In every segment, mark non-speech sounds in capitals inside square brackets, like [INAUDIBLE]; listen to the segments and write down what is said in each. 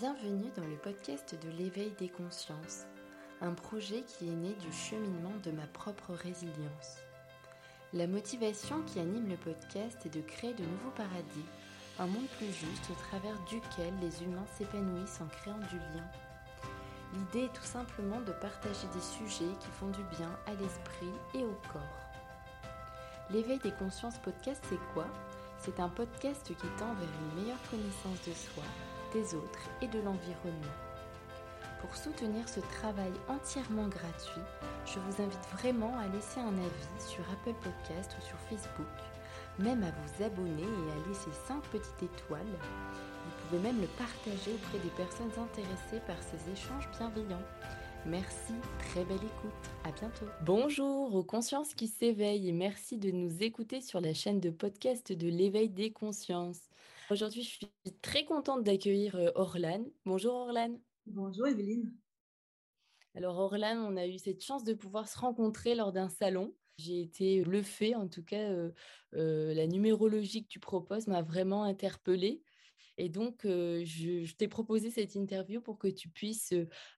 Bienvenue dans le podcast de l'éveil des consciences, un projet qui est né du cheminement de ma propre résilience. La motivation qui anime le podcast est de créer de nouveaux paradis, un monde plus juste au travers duquel les humains s'épanouissent en créant du lien. L'idée est tout simplement de partager des sujets qui font du bien à l'esprit et au corps. L'éveil des consciences podcast, c'est quoi? C'est un podcast qui tend vers une meilleure connaissance de soi des autres et de l'environnement. Pour soutenir ce travail entièrement gratuit, je vous invite vraiment à laisser un avis sur Apple Podcast ou sur Facebook, même à vous abonner et à laisser 5 petites étoiles. Vous pouvez même le partager auprès des personnes intéressées par ces échanges bienveillants. Merci, très belle écoute, à bientôt. Bonjour aux consciences qui s'éveillent et merci de nous écouter sur la chaîne de podcast de l'éveil des consciences. Aujourd'hui, je suis très contente d'accueillir euh, Orlan. Bonjour Orlan. Bonjour Evelyne. Alors Orlan, on a eu cette chance de pouvoir se rencontrer lors d'un salon. J'ai été bluffée, en tout cas, euh, euh, la numérologie que tu proposes m'a vraiment interpellée. Et donc, je, t'ai proposé cette interview pour que tu puisses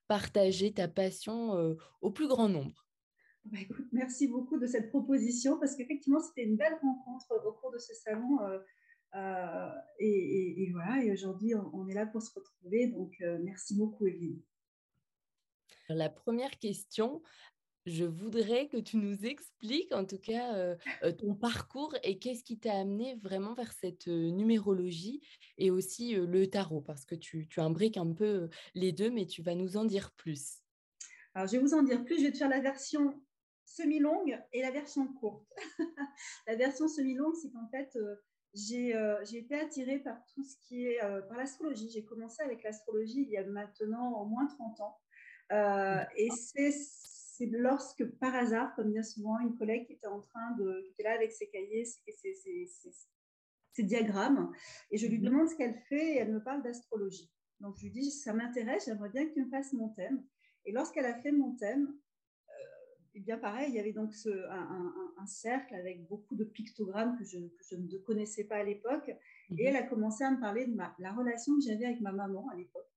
partager ta passion au plus grand nombre. Bah, merci beaucoup de cette proposition parce qu'effectivement, c'était une belle rencontre au cours de ce salon. Euh, et, voilà, et aujourd'hui, on, est là pour se retrouver. Donc, euh, merci beaucoup, Evelyne. La première question, je voudrais que tu nous expliques en tout cas euh, ton parcours et qu'est-ce qui t'a amené vraiment vers cette numérologie et aussi le tarot, parce que tu, tu imbriques un peu les deux, mais tu vas nous en dire plus. Alors, je vais vous en dire plus. Je vais te faire la version semi-longue et la version courte. [LAUGHS] la version semi-longue, c'est qu'en fait, euh, j'ai été attirée par tout ce qui est euh, par l'astrologie. J'ai commencé avec l'astrologie il y a maintenant au moins 30 ans. Euh, et c'est lorsque, par hasard, comme bien souvent, une collègue qui était en train de, qui était là avec ses cahiers, ses, ses, diagrammes, et je lui mhm. demande ce qu'elle fait et elle me parle d'astrologie. Donc je lui dis, ça m'intéresse, j'aimerais bien que tu me fasses mon thème. Et lorsqu'elle a fait mon thème, et bien pareil, il y avait donc ce, un, cercle avec beaucoup de pictogrammes que je, ne connaissais pas à l'époque. Et mhm. elle a commencé à me parler de ma, la relation que j'avais avec ma maman à l'époque.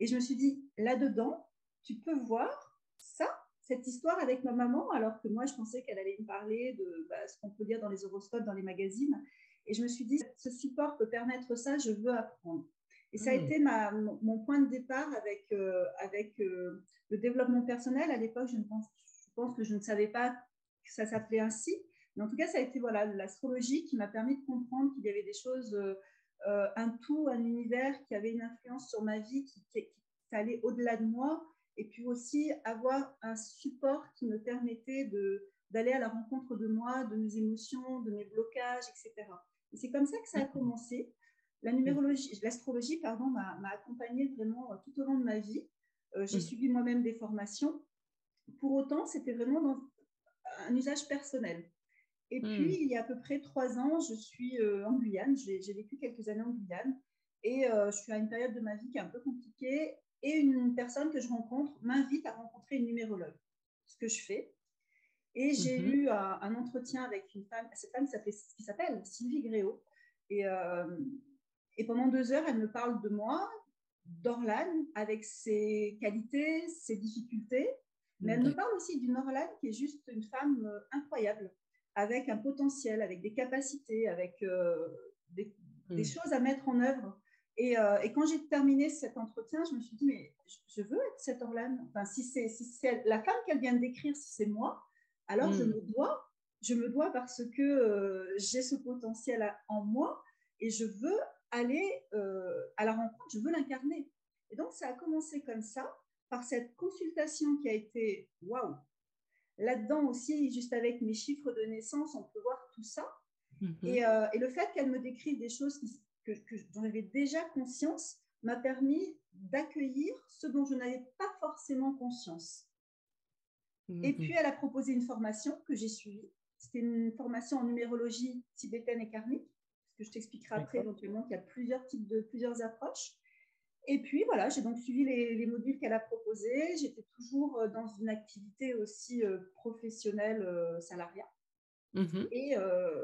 Et je me suis dit, là-dedans, tu peux voir ça, cette histoire avec ma maman, alors que moi, je pensais qu'elle allait me parler de bah, ce qu'on peut lire dans les horoscopes, dans les magazines. Et je me suis dit, ce support peut permettre ça, je veux apprendre. Et ça a mhm. été ma, mon, point de départ avec, euh, avec euh, le développement personnel. À l'époque, je ne pense, pense que je ne savais pas que ça s'appelait ainsi. Mais en tout cas, ça a été voilà, l'astrologie qui m'a permis de comprendre qu'il y avait des choses, euh, un tout, un univers qui avait une influence sur ma vie, qui, qui, allait au-delà de moi, et puis aussi avoir un support qui me permettait d'aller à la rencontre de moi, de mes émotions, de mes blocages, etc. Et c'est comme ça que ça a commencé. La numérologie, l'astrologie, pardon, m'a accompagnée vraiment tout au long de ma vie. Euh, j'ai suivi moi-même des formations pour autant, c'était vraiment dans un usage personnel. Et hmm. puis, il y a à peu près trois ans, je suis euh, en Guyane. J'ai vécu quelques années en Guyane. Et euh, je suis à une période de ma vie qui est un peu compliquée. Et une personne que je rencontre m'invite à rencontrer une numérologue, ce que je fais. Et j'ai mhm. eu un, entretien avec une femme, cette femme qui s'appelle Sylvie Gréau. Et, euh, et pendant deux heures, elle me parle de moi, d'Orlan, avec ses qualités, ses difficultés, mais elle me parle aussi d'une Orlane qui est juste une femme euh, incroyable, avec un potentiel, avec des capacités, avec euh, des, mm. choses à mettre en œuvre. Euh, et, quand j'ai terminé cet entretien, je me suis dit, mais je veux être cette Orlane. Enfin, si c'est si la femme qu'elle vient de décrire, si c'est moi, alors je mm. me dois, je me dois parce que j'ai ce potentiel en moi et je veux aller à la rencontre, je veux l'incarner. Et donc, ça a commencé comme ça par cette consultation qui a été waouh. Là-dedans aussi, juste avec mes chiffres de naissance, on peut voir tout ça. Mhm. Euh, et, le fait qu'elle me décrive des choses que, dont j'avais déjà conscience m'a permis d'accueillir ce dont je n'avais pas forcément conscience. Et mhm. puis, elle a proposé une formation que j'ai suivie. C'était une formation en numérologie tibétaine et karmique, ce que je t'expliquerai après éventuellement qu'il y a plusieurs types de plusieurs approches. Et puis voilà, j'ai donc suivi les, modules qu'elle a proposés. J'étais toujours euh, dans une activité aussi euh, professionnelle euh, salariat. Mmh et,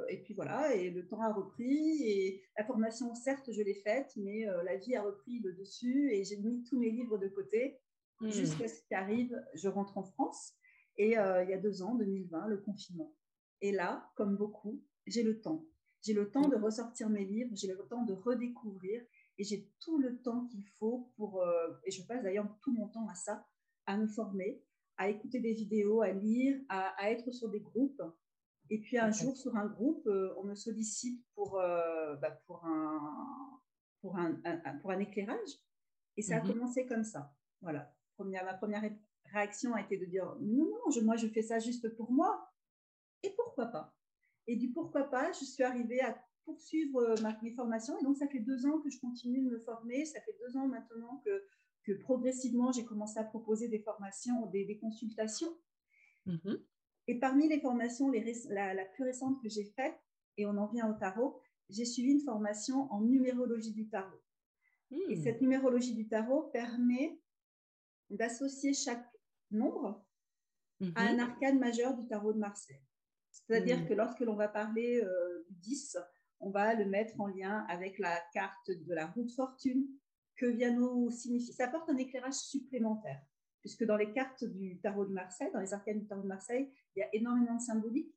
et, puis voilà, et le temps a repris. Et la formation, certes, je l'ai faite, mais la vie a repris le dessus et j'ai mis tous mes livres de côté mmh. jusqu'à ce qu'arrive, je rentre en France. Et il y a deux ans, 2020, le confinement. Et là, comme beaucoup, j'ai le temps. J'ai le temps de ressortir mes livres, j'ai le temps de redécouvrir et j'ai tout le temps qu'il faut pour, et je passe d'ailleurs tout mon temps à ça, à me former, à écouter des vidéos, à lire, à, être sur des groupes. Et puis un jour, sur un groupe, euh, on me sollicite pour, euh, bah, pour, un, pour, un, pour un éclairage. Et ça a mhm. commencé comme ça. Voilà. Première, ma première réaction a été de dire non, non, je, moi, je fais ça juste pour moi. Et pourquoi pas? Et du pourquoi pas, je suis arrivée à poursuivre euh, ma, mes formations. Et donc, ça fait deux ans que je continue de me former. Ça fait deux ans maintenant que progressivement, j'ai commencé à proposer des formations, des, consultations. Mm-hmm. Et parmi les formations, les, la, plus récente que j'ai faite, et on en vient au tarot, j'ai suivi une formation en numérologie du tarot. Et mm. cette numérologie du tarot permet d'associer chaque nombre à mm-hmm. un arcane majeur du tarot de Marseille. C'est-à-dire mm. que lorsque l'on va parler euh, du 10, on va le mettre en lien avec la carte de la roue de fortune, que vient nous signifier. Ça apporte un éclairage supplémentaire, puisque dans les cartes du tarot de Marseille, dans les arcanes du tarot de Marseille, il y a énormément de symbolique.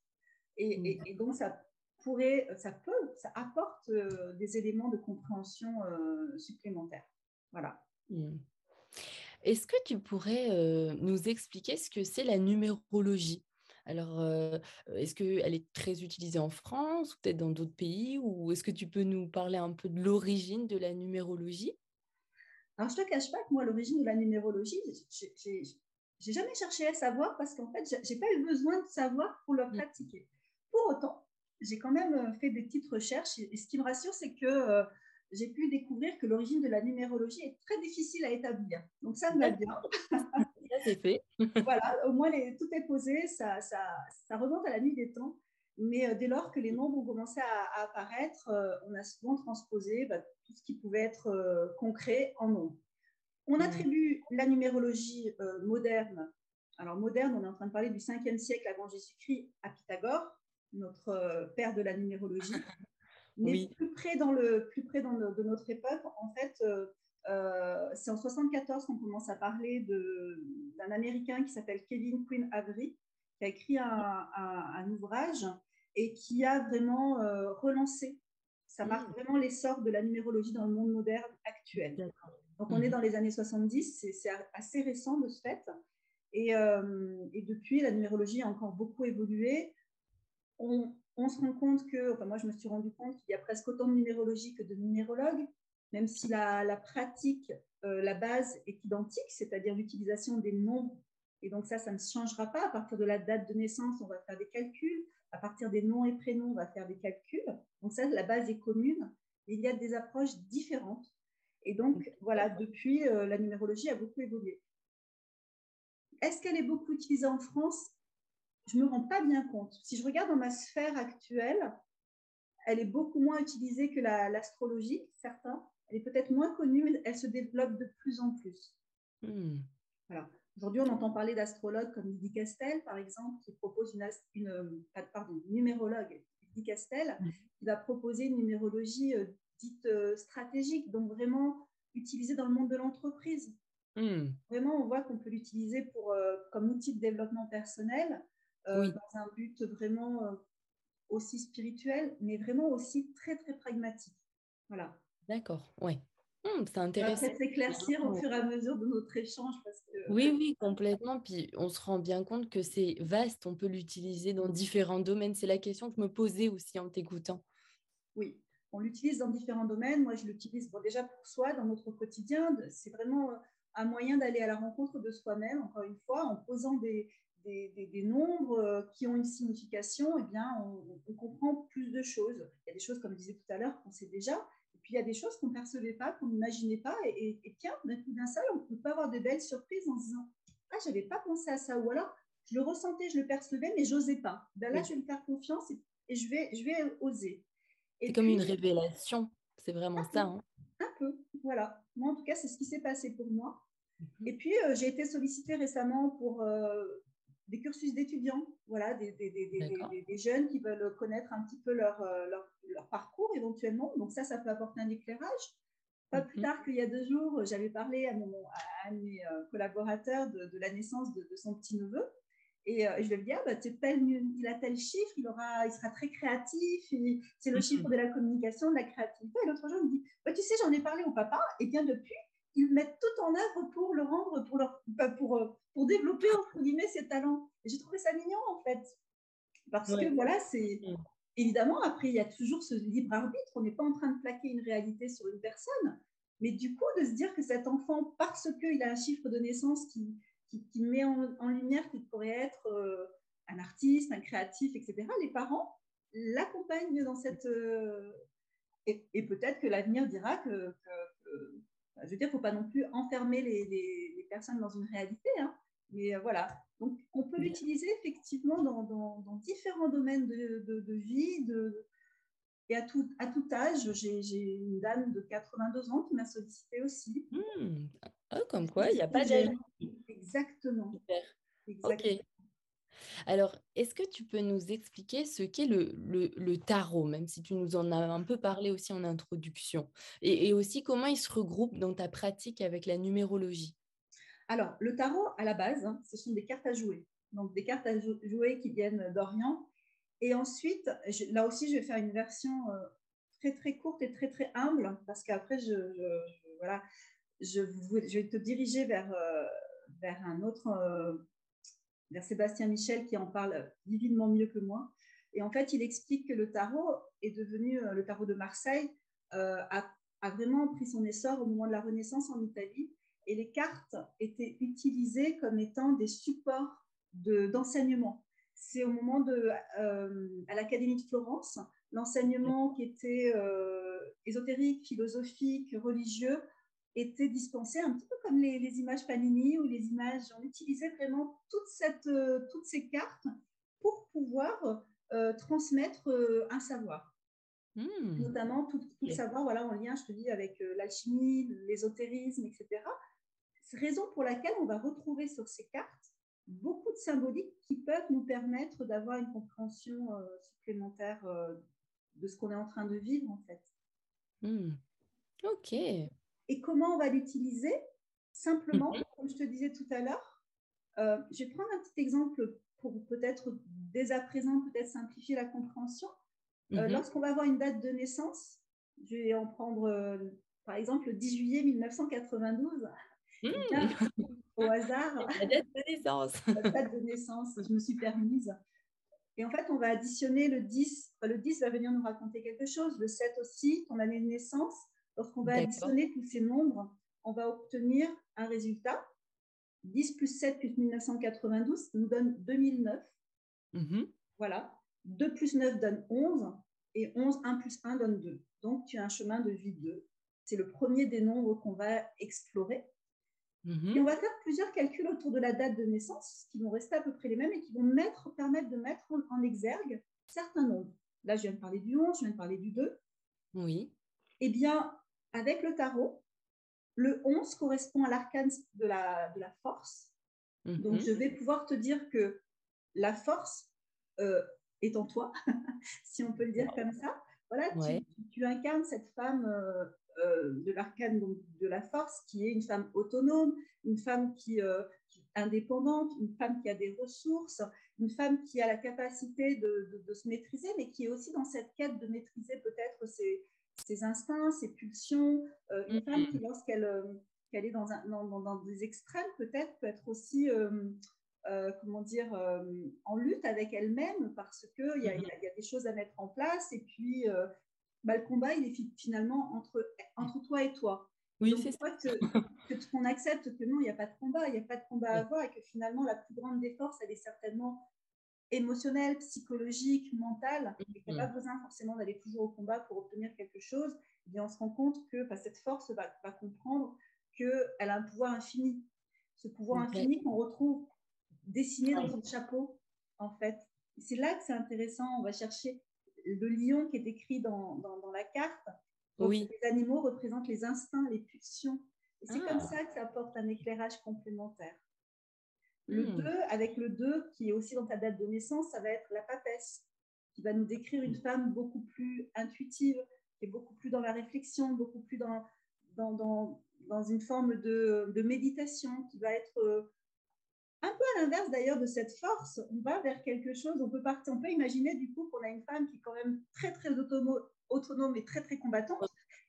Et, donc, ça pourrait, ça peut, ça apporte euh, des éléments de compréhension euh, supplémentaires. Voilà. Mm. Est-ce que tu pourrais euh, nous expliquer ce que c'est la numérologie? Alors, est-ce qu'elle est très utilisée en France ou peut-être dans d'autres pays Ou est-ce que tu peux nous parler un peu de l'origine de la numérologie? Alors, je ne te cache pas que moi, l'origine de la numérologie, j'ai jamais cherché à savoir parce qu'en fait, j'ai pas eu besoin de savoir pour le mmh. pratiquer. Pour autant, j'ai quand même euh, fait des petites recherches et, ce qui me rassure, c'est que euh, j'ai pu découvrir que l'origine de la numérologie est très difficile à établir. Donc, ça me va bien. [LAUGHS] [LAUGHS] ça, c'est fait. [LAUGHS] voilà, au moins, tout est posé, ça, ça, ça remonte à la nuit des temps. Mais euh, dès lors que les nombres ont commencé à, apparaître, euh, on a souvent transposé bah, tout ce qui pouvait être euh, concret en nombres. On mmh. attribue la numérologie moderne. Alors moderne, on est en train de parler du 5e siècle avant Jésus-Christ à Pythagore, notre père de la numérologie. [LAUGHS] Mais plus près, dans le, plus près dans de notre époque, en fait, c'est en 74 qu'on commence à parler d'un Américain qui s'appelle Kevin Quinn Avery, qui a écrit un, ouvrage et qui a vraiment euh, relancé. Ça marque mmh. vraiment l'essor de la numérologie dans le monde moderne actuel. Donc, on est mmh. dans les années 70, c'est assez récent de ce fait. Et, euh, et, depuis, la numérologie a encore beaucoup évolué. On, on, se rend compte que, enfin, moi, je me suis rendu compte qu'il y a presque autant de numérologie que de numérologues, même si la, la pratique, euh, la base est identique, c'est-à-dire l'utilisation des nombres et donc ça, ça ne changera pas. À partir de la date de naissance, on va faire des calculs. À partir des noms et prénoms, on va faire des calculs. Donc ça, la base est commune. Mais il y a des approches différentes. Et donc, voilà, depuis, euh, la numérologie a beaucoup évolué. Est-ce qu'elle est beaucoup utilisée en France? Je ne me rends pas bien compte. Si je regarde dans ma sphère actuelle, elle est beaucoup moins utilisée que l'astrologie, certains. Elle est peut-être moins connue, mais elle se développe de plus en plus. Hmm. Voilà. Aujourd'hui, on entend parler d'astrologues comme Lydie Castel, par exemple, qui propose une, une euh, pardon, numérologue, Lydie Castel, mm. qui va proposer une numérologie euh, dite euh, stratégique, donc vraiment utilisée dans le monde de l'entreprise. Mm. Vraiment, on voit qu'on peut l'utiliser pour comme outil de développement personnel, dans un but vraiment aussi spirituel, mais vraiment aussi très, très pragmatique. Voilà. D'accord, oui. Mmh, c'est intéressant. Ça s'éclaircir au fur et à mesure de notre échange. Parce que... Oui, oui, complètement. Puis on se rend bien compte que c'est vaste, on peut l'utiliser dans différents domaines. C'est la question que je me posais aussi en t'écoutant. Oui, on l'utilise dans différents domaines. Moi, je l'utilise déjà pour soi, dans notre quotidien. C'est vraiment un moyen d'aller à la rencontre de soi-même, encore une fois, en posant des, des, des, nombres euh, qui ont une signification, eh bien, on, on, comprend plus de choses. Il y a des choses, comme je disais tout à l'heure, qu'on sait déjà, puis il y a des choses qu'on ne percevait pas, qu'on n'imaginait pas. Et, tiens, d'un coup d'un seul, on peut avoir de belles surprises en se disant Ah, je n'avais pas pensé à ça. Ou alors, je le ressentais, je le percevais, mais j'osais pas. Ben là, je vais me faire confiance et, je, vais, je vais oser. C'est comme une révélation. C'est vraiment ça. Hein. Un peu, voilà. Moi, en tout cas, c'est ce qui s'est passé pour moi. Mhm. Et puis, euh, j'ai été sollicitée récemment pour euh, des cursus d'étudiants, voilà, des, des, des, des, jeunes qui veulent connaître un petit peu leur, euh, leur, leur, parcours éventuellement. Donc ça, ça peut apporter un éclairage. Pas plus mhm. tard qu'il y a deux jours, j'avais parlé à, mon, à un de mes euh, collaborateurs de, de la naissance de, son petit-neveu. Et euh, je lui ai dit, ah, bah, il a tel chiffre, il, aura, il sera très créatif, c'est le mhm. chiffre de la communication, de la créativité. Et l'autre jour, il me dit, bah, tu sais, j'en ai parlé au papa, et bien depuis, ils mettent tout en œuvre pour le rendre, pour, leur, pour, euh, pour développer, entre guillemets, ses talents. Et j'ai trouvé ça mignon, en fait. Parce que, voilà, c'est... Mm. Évidemment, après, il y a toujours ce libre arbitre. On n'est pas en train de plaquer une réalité sur une personne. Mais du coup, de se dire que cet enfant, parce qu'il a un chiffre de naissance qui, qui, met en, lumière qu'il pourrait être euh, un artiste, un créatif, etc., les parents l'accompagnent dans cette... Euh, et, peut-être que l'avenir dira que je veux dire, il ne faut pas non plus enfermer les, les, personnes dans une réalité, hein. mais euh, voilà. Donc, on peut l'utiliser effectivement dans, dans, différents domaines de, de, vie, de, et à tout, à tout âge. J'ai une dame de 82 ans qui m'a sollicité aussi. Mmh. comme quoi, il n'y a pas d'âge. Exactement. Super. Exactement. Alors, est-ce que tu peux nous expliquer ce qu'est le, tarot, même si tu nous en as un peu parlé aussi en introduction, et, aussi comment il se regroupe dans ta pratique avec la numérologie? Alors, le tarot, à la base, hein, ce sont des cartes à jouer. Donc, des cartes à jouer qui viennent d'Orient. Et ensuite, là aussi, je vais faire une version euh, très, très courte et très, très humble, parce qu'après, je, voilà, je, vais te diriger vers, euh, vers un autre... Euh, vers Sébastien Michel qui en parle divinement mieux que moi. Et en fait, il explique que le tarot est devenu, euh, le tarot de Marseille, euh, a, vraiment pris son essor au moment de la Renaissance en Italie. Et les cartes étaient utilisées comme étant des supports d'enseignement. C'est au moment de, euh, à l'Académie de Florence, l'enseignement qui était ésotérique, philosophique, religieux, étaient dispensées un petit peu comme les, images Panini ou les images. On utilisait vraiment toute cette, euh, toutes ces cartes pour pouvoir euh, transmettre euh, un savoir. Hmm. Notamment tout, tout savoir voilà, en lien, je te dis, avec l'alchimie, l'ésotérisme, etc. C'est raison pour laquelle on va retrouver sur ces cartes beaucoup de symboliques qui peuvent nous permettre d'avoir une compréhension supplémentaire de ce qu'on est en train de vivre, en fait. Hmm. Ok. Et comment on va l'utiliser? Simplement, mhm. comme je te disais tout à l'heure, euh, je vais prendre un petit exemple pour peut-être dès à présent peut-être simplifier la compréhension. Euh, mhm. Lorsqu'on va avoir une date de naissance, je vais en prendre euh, par exemple le 10 juillet 1992. Mhm. [LAUGHS] au hasard. La date de naissance. [LAUGHS] la date de naissance, je me suis permise. Et en fait, on va additionner le 10. le 10 va venir nous raconter quelque chose, le 7 aussi, ton année de naissance. Lorsqu'on va additionner tous ces nombres, on va obtenir un résultat. 10 plus 7 plus 1992 nous donne 2009. Mhm. Voilà. 2 plus 9 donne 11 et 11, 1 plus 1 donne 2. Donc, tu as un chemin de vie 2. C'est le premier des nombres qu'on va explorer. Mhm. Et on va faire plusieurs calculs autour de la date de naissance qui vont rester à peu près les mêmes et qui vont mettre, permettre de mettre en exergue certains nombres. Là, je viens de parler du 11, je viens de parler du 2. Oui. Eh bien, avec le tarot, le 11 correspond à l'arcane de la, de la force. Donc, mhm. je vais pouvoir te dire que la force euh, est en toi, [LAUGHS] si on peut le dire comme ça. Voilà, tu, incarnes cette femme euh, euh, de l'arcane de la force qui est une femme autonome, une femme qui, est indépendante, une femme qui a des ressources, une femme qui a la capacité de, de, se maîtriser, mais qui est aussi dans cette quête de maîtriser peut-être ses, ses instincts, ses pulsions. Euh, une femme qui, lorsqu'elle euh, est dans, un, dans, des extrêmes, peut-être, peut être aussi, euh, comment dire, en lutte avec elle-même parce qu'il y, a, y a des choses à mettre en place. Et puis, bah, le combat, il est finalement entre, entre toi et toi. Oui, c'est ça. Qu'on accepte que non, il n'y a pas de combat, il n'y a pas de combat à avoir et que finalement, la plus grande des forces, elle est certainement émotionnel, psychologique, mental, et qu'il n'y a pas besoin forcément d'aller toujours au combat pour obtenir quelque chose, eh bien on se rend compte que bah, cette force va, va comprendre qu'elle a un pouvoir infini. Ce pouvoir infini qu'on retrouve dessiné dans son chapeau, en fait. C'est là que c'est intéressant. On va chercher le lion qui est écrit dans, dans, la carte. oui. Les animaux représentent les instincts, les pulsions. Et c'est comme ah. ça que ça apporte un éclairage complémentaire. Le 2, hmm. avec le 2, qui est aussi dans ta date de naissance, ça va être la papesse, qui va nous décrire une femme beaucoup plus intuitive, qui est beaucoup plus dans la réflexion, beaucoup plus dans, dans, dans, dans une forme de, de, méditation, qui va être euh, un peu à l'inverse d'ailleurs de cette force. On va vers quelque chose, on peut, partir, on peut imaginer du coup qu'on a une femme qui est quand même très très autonome, autonome et très très combattante,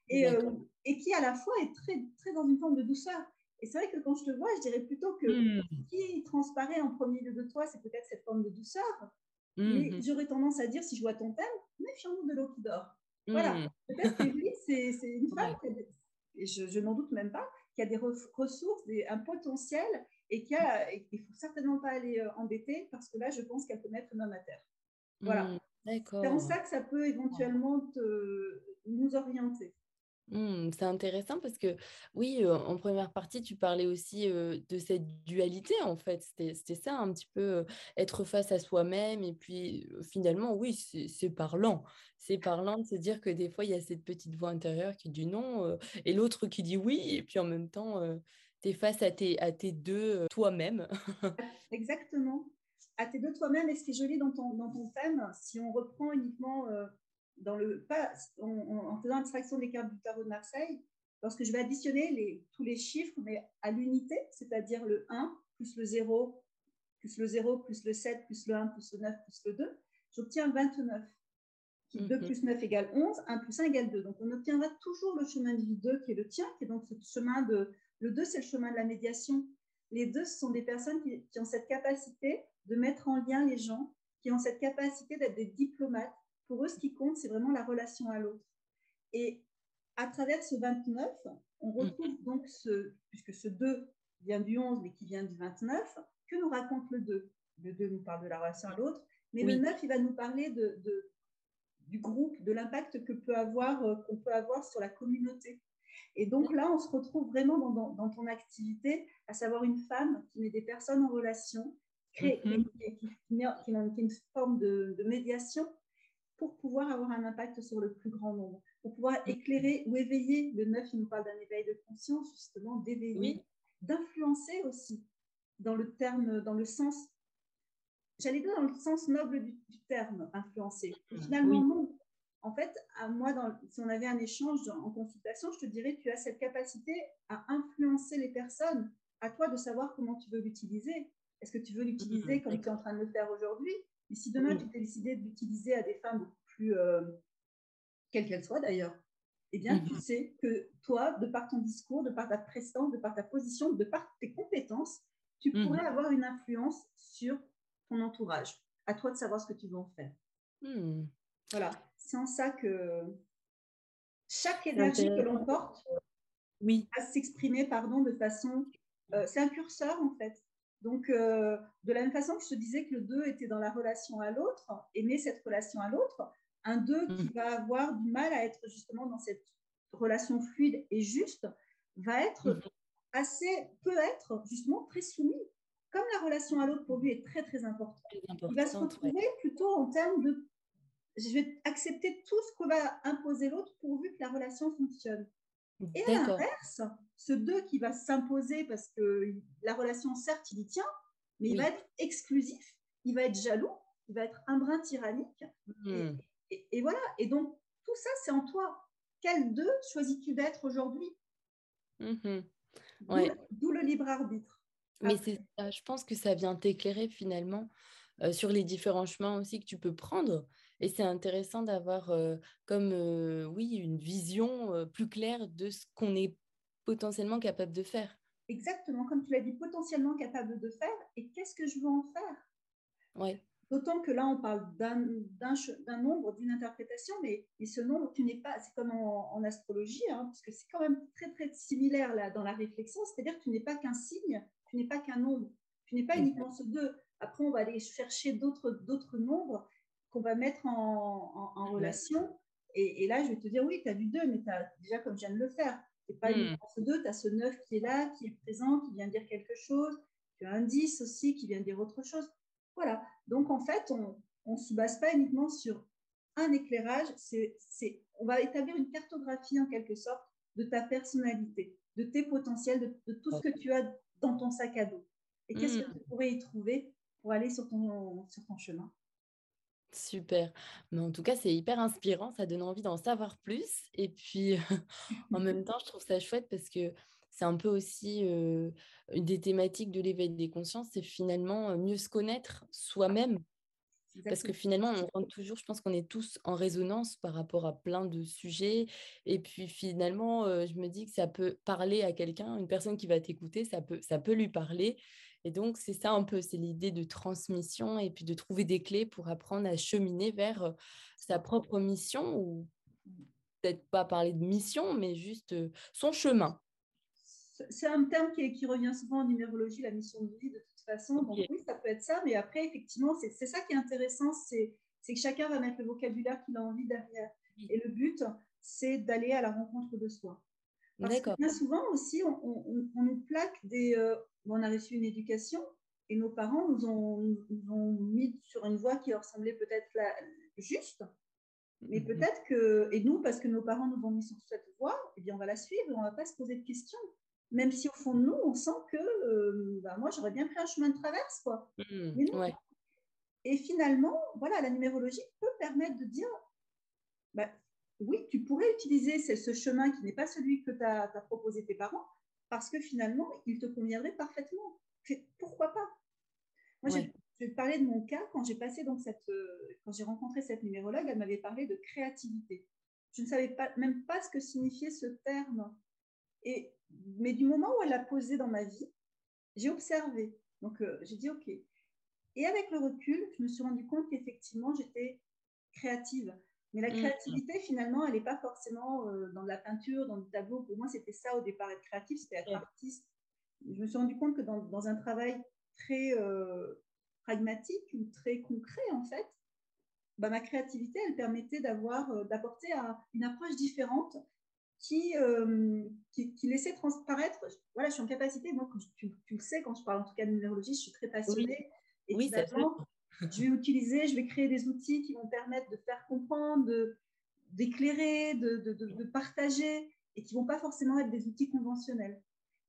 et, euh, et qui à la fois est très, très dans une forme de douceur. Et c'est vrai que quand je te vois, je dirais plutôt que hmm. ce qui transparaît en premier lieu de toi, c'est peut-être cette forme de douceur. Mais hmm. j'aurais tendance à dire, si je vois ton thème, méfions-nous de l'eau qui dort. Voilà. Peut-être que lui, c'est une femme, et je, n'en doute même pas, qui a des ressources, des, un potentiel, et qu'il ne faut certainement pas aller euh, embêter, parce que là, je pense qu'elle peut mettre un homme à terre. Voilà. C'est en ça que ça peut éventuellement te, nous orienter. Mmh, c'est intéressant parce que oui, en première partie, tu parlais aussi de cette dualité, en fait. C'était ça un petit peu être face à soi-même. Et puis finalement, oui, c'est parlant. C'est parlant de se dire que des fois, il y a cette petite voix intérieure qui dit non et l'autre qui dit oui. Et puis en même temps, tu es face à tes, à tes deux toi-même. Exactement. À tes deux toi-même. Et ce qui est joli dans ton, dans ton thème, si on reprend uniquement dans le, pas, en, faisant abstraction des cartes du tarot de Marseille, lorsque je vais additionner les, tous les chiffres, mais à l'unité, c'est-à-dire le 1 plus le 0, plus le 0, plus le 7, plus le 1, plus le 9, plus le 2, j'obtiens 29. 2 mhm. plus 9 égale 11, 1 plus 1 égale 2. Donc, on obtiendra toujours le chemin de vie 2 qui est le tien, qui est donc ce chemin de... Le 2, c'est le chemin de la médiation. Les deux, ce sont des personnes qui, qui ont cette capacité de mettre en lien les gens, qui ont cette capacité d'être des diplomates, pour eux, ce qui compte, c'est vraiment la relation à l'autre. Et à travers ce 29, on mhm. retrouve donc ce, puisque ce 2 vient du 11, mais qui vient du 29, que nous raconte le 2 Le 2 nous parle de la relation à l'autre, mais le 9, il va nous parler de, du groupe, de l'impact que peut avoir, euh, qu'on peut avoir sur la communauté. Et donc là, on se retrouve vraiment dans, ton activité, à savoir une femme qui met des personnes en relation, crée, mhm. qui, met, une forme de, de médiation pour pouvoir avoir un impact sur le plus grand nombre, pour pouvoir éclairer ou éveiller. Le neuf, il nous parle d'un éveil de conscience, justement, d'éveiller, d'influencer aussi, dans le terme, dans le sens, j'allais dire dans le sens noble du, terme, influencer. Mm. Finalement, non. En fait, à moi, dans, si on avait un échange en consultation, je te dirais, tu as cette capacité à influencer les personnes. À toi de savoir comment tu veux l'utiliser. Est-ce que tu veux l'utiliser mm, comme tu es en train de le faire aujourd'hui et si demain, tu t'es décidé de l'utiliser à des fins beaucoup plus, euh, quelles qu'elles soient d'ailleurs, eh bien, tu mhm. sais que toi, de par ton discours, de par ta prestance, de par ta position, de par tes compétences, tu mhm. pourrais avoir une influence sur ton entourage. À toi de savoir ce que tu veux en faire. Hmm. Voilà, c'est en ça que chaque énergie que l'on porte oui. va s'exprimer pardon, de façon... Euh, c'est un curseur en fait. Donc, euh, de la même façon que je te disais que le 2 était dans la relation à l'autre, aimer cette relation à l'autre, un 2 qui mm. va avoir du mal à être justement dans cette relation fluide et juste, va être mm. assez, peut être justement très soumis. Comme la relation à l'autre pour lui est très très importante, il va se retrouver plutôt en termes de je vais accepter tout ce que va imposer l'autre pourvu que la relation fonctionne. Et à l'inverse, ce 2 qui va s'imposer parce que la relation, certes, il y tient, mais il va être exclusif, il va être jaloux, il va être un brin tyrannique. Hmm. Et, voilà. Et donc, tout ça, c'est en toi. Quel 2 choisis-tu d'être aujourd'hui? Mhm. D'où le libre arbitre. Mais c'est je pense que ça vient t'éclairer finalement euh, sur les différents chemins aussi que tu peux prendre. Et c'est intéressant d'avoir euh, comme, euh, oui, une vision plus claire de ce qu'on est potentiellement capable de faire. Exactement, comme tu l'as dit, potentiellement capable de faire. Et qu'est-ce que je veux en faire? Ouais. D'autant que là, on parle d'un nombre, d'une interprétation, mais, ce nombre, tu n'es pas, c'est comme en, astrologie, hein, parce que c'est quand même très, très similaire là, dans la réflexion, c'est-à-dire que tu n'es pas qu'un signe, tu n'es pas qu'un nombre, tu n'es pas uniquement ce deux. Après, on va aller chercher d'autres nombres qu'on va mettre en, en, relation. Et, et, là, je vais te dire, oui, tu as du 2, mais tu as déjà, comme je viens de le faire, tu pas hmm. ce 2, tu as ce 9 qui est là, qui est présent, qui vient dire quelque chose. Tu as un 10 aussi qui vient dire autre chose. Voilà. Donc, en fait, on ne se base pas uniquement sur un éclairage. C'est, on va établir une cartographie, en quelque sorte, de ta personnalité, de tes potentiels, de, tout ce que tu as dans ton sac à dos. et qu'est-ce que mmh. tu pourrais y trouver pour aller sur ton, sur ton chemin? Super. Mais en tout cas, c'est hyper inspirant, ça donne envie d'en savoir plus. Et puis, [LAUGHS] en même temps, je trouve ça chouette parce que c'est un peu aussi des thématiques de l'éveil des consciences, c'est finalement mieux se connaître soi-même. Parce que finalement, on rentre toujours, je pense qu'on est tous en résonance par rapport à plein de sujets. Et puis finalement, je me dis que ça peut parler à quelqu'un, une personne qui va t'écouter, ça peut, ça peut lui parler. Et donc, c'est ça un peu, c'est l'idée de transmission et puis de trouver des clés pour apprendre à cheminer vers sa propre mission ou peut-être pas parler de mission, mais juste son chemin c'est un terme qui, revient souvent en numérologie, la mission de vie, de façon. Donc oui, ça peut être ça, mais après, effectivement, c'est ça qui est intéressant, c'est que chacun va mettre le vocabulaire qu'il a envie derrière. Et le but, c'est d'aller à la rencontre de soi. Parce que bien souvent aussi, on, nous plaque des... Euh, on a reçu une éducation et nos parents nous ont, ont mis sur une voie qui leur semblait peut-être juste, mais mm-hmm. peut-être que, et nous, parce que nos parents nous ont mis sur cette voie, eh bien, on va la suivre on ne va pas se poser de questions même si au fond de nous, on sent que euh, bah, moi, j'aurais bien pris un chemin de traverse. Quoi. Mmh, Et finalement, voilà, la numérologie peut permettre de dire, bah, oui, tu pourrais utiliser ce, chemin qui n'est pas celui que tu as, proposé tes parents, parce que finalement, il te conviendrait parfaitement. Pourquoi pas? Moi, je vais parler de mon cas. Quand j'ai passé donc cette, euh, quand j'ai rencontré cette numérologue, elle m'avait parlé de créativité. Je ne savais pas, même pas ce que signifiait ce terme. Et mais du moment où elle l'a posé dans ma vie, j'ai observé. Donc, euh, j'ai dit OK. Et avec le recul, je me suis rendu compte qu'effectivement, j'étais créative. Mais la mmh. créativité, finalement, elle n'est pas forcément euh, dans la peinture, dans le tableau. Pour moi, c'était ça au départ, être créatif, c'était être artiste. Je me suis rendu compte que dans, dans un travail très euh, pragmatique ou très concret, en fait, bah, ma créativité, elle permettait d'avoir, d'apporter une approche différente euh, qui, qui, laissait transparaître. Voilà, je suis en capacité, moi, tu, le sais, quand je parle en tout cas de numérologie, je suis très passionnée. Et oui, je vais utiliser, je vais créer des outils qui vont permettre de faire comprendre, d'éclairer, de, de, de, partager, et qui vont pas forcément être des outils conventionnels.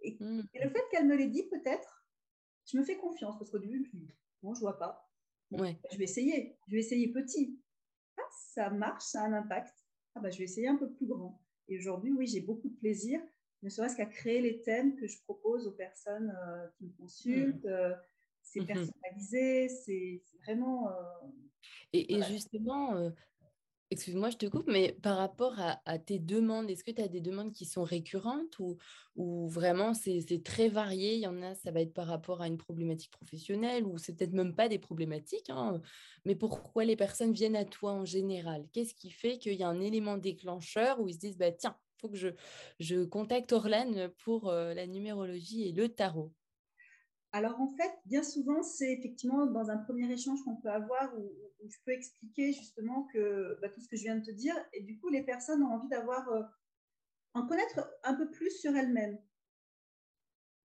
Et, mmh. le fait qu'elle me l'ait dit, peut-être, je me fais confiance, parce qu'au début, je me dis, bon, je vois pas. ouais. Je vais essayer, je vais essayer petit. Ah, ça marche, ça a un impact. Ah, bah, je vais essayer un peu plus grand. Et aujourd'hui, oui, j'ai beaucoup de plaisir, ne serait-ce qu'à créer les thèmes que je propose aux personnes euh, qui me consultent. Mmh. Euh, c'est mmh personnalisé, c'est vraiment. Euh, et, justement, excuse-moi, je te coupe, mais par rapport à, tes demandes, est-ce que tu as des demandes qui sont récurrentes ou, vraiment c'est très varié? Il y en a, ça va être par rapport à une problématique professionnelle ou c'est peut-être même pas des problématiques, hein, mais pourquoi les personnes viennent à toi en général? Qu'est-ce qui fait qu'il y a un élément déclencheur où ils se disent, bah, tiens, il faut que je, je contacte Orlane pour la numérologie et le tarot? Alors en fait, bien souvent, c'est effectivement dans un premier échange qu'on peut avoir où, je peux expliquer justement que bah, tout ce que je viens de te dire, et du coup, les personnes ont envie d'avoir, euh, en connaître un peu plus sur elles-mêmes.